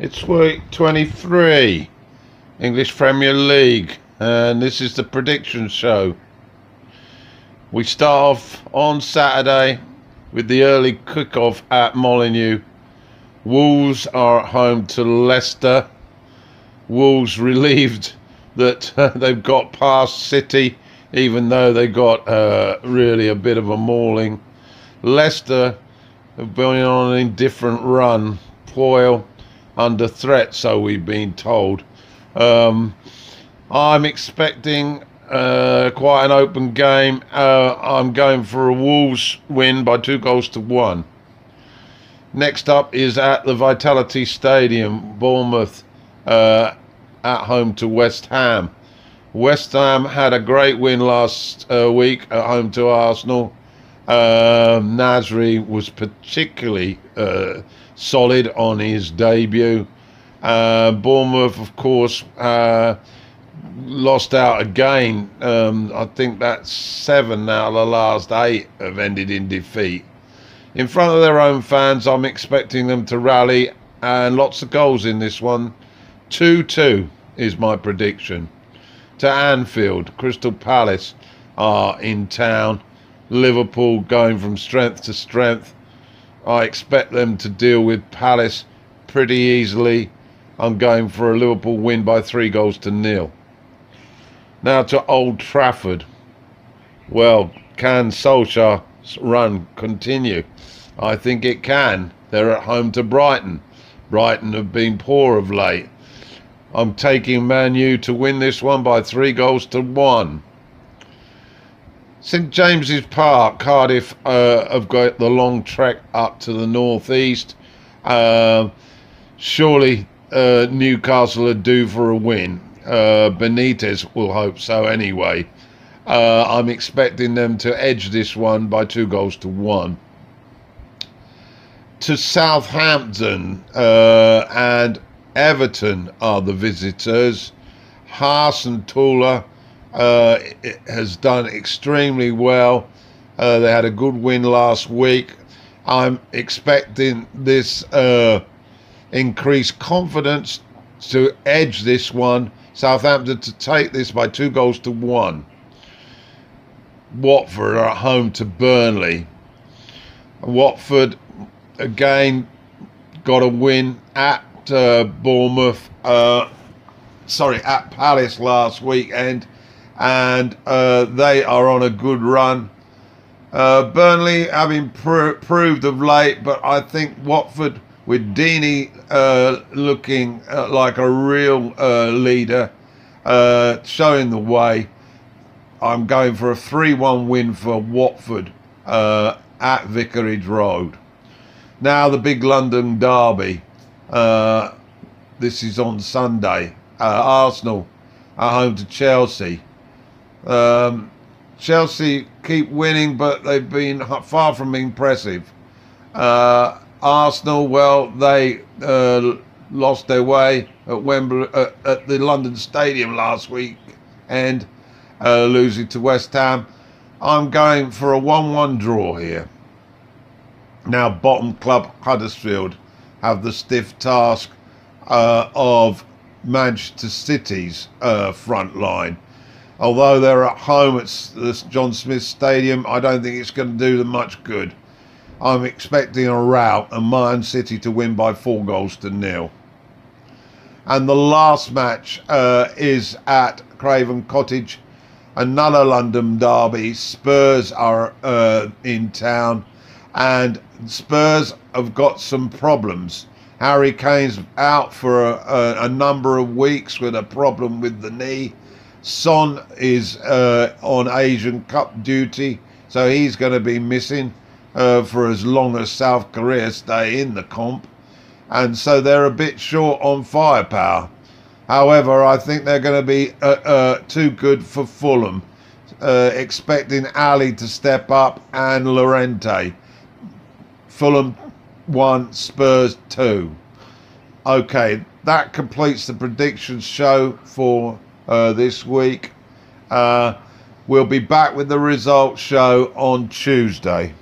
It's week 23, English Premier League, and this is the prediction show. We start off on Saturday with the early kickoff at Molineux. Wolves are at home to Leicester. Wolves relieved that uh, they've got past City, even though they got uh, really a bit of a mauling. Leicester have been on an indifferent run. Puel under threat, so we've been told. Um, I'm expecting uh, quite an open game. Uh, I'm going for a Wolves win by two goals to one. Next up is at the Vitality Stadium, Bournemouth uh, at home to West Ham. West Ham had a great win last uh, week at home to Arsenal. Um, Nasri was particularly uh, solid on his debut. Uh, Bournemouth, of course, uh, lost out again. Um, I think that's seven of the last eight have ended in defeat. In front of their own fans, I'm expecting them to rally and lots of goals in this one. 2 2 is my prediction. To Anfield, Crystal Palace are in town. Liverpool going from strength to strength. I expect them to deal with Palace pretty easily. I'm going for a Liverpool win by three goals to nil. Now to Old Trafford. Well, can Solskjaer's run continue? I think it can. They're at home to Brighton. Brighton have been poor of late. I'm taking Man U to win this one by three goals to one. St James's Park, Cardiff uh, have got the long trek up to the northeast. Uh, surely uh, Newcastle are due for a win. Uh, Benitez will hope so anyway. Uh, I'm expecting them to edge this one by two goals to one. To Southampton uh, and Everton are the visitors. Hasenhüttl uh, has done extremely well. Uh, they had a good win last week. I'm expecting this uh, increased confidence to edge this one. Southampton to take this by two goals to one. Watford are at home to Burnley. Watford again got a win at uh, Bournemouth. Uh, sorry, at Palace last weekend and uh, they are on a good run. Uh, Burnley having pr- proved of late, but I think Watford with Deeney uh, looking uh, like a real uh, leader, uh, showing the way. I'm going for a 3 1 win for Watford at Vicarage Road. Now, the big London derby. this is on Sunday. Arsenal are home to Chelsea. Um, Chelsea keep winning, but they've been far from impressive. Uh, Arsenal, well, they uh, lost their way at Wembley uh, at the London Stadium last week and uh, losing to West Ham. I'm going for a 1-1 draw here. Now, bottom club Huddersfield have the stiff task uh, of Manchester City's uh, front line although they're at home at this John Smith Stadium, I don't think it's going to do them much good. I'm expecting a rout and Man City to win by four goals to nil. And the last match uh, is at Craven Cottage, another London derby. Spurs are uh, in town, and Spurs have got some problems. Harry Kane's out for a, a, a number of weeks with a problem with the knee Son is uh, on Asian Cup duty, so he's going to be missing uh, for as long as South Korea stay in the comp. And so they're a bit short on firepower. However, I think they're going to be uh, uh, too good for Fulham, uh, expecting Alli to step up and Llorente. Fulham 1, Spurs 2. Okay, that completes the predictions show for uh, this week. Uh, we'll be back with the results show on Tuesday.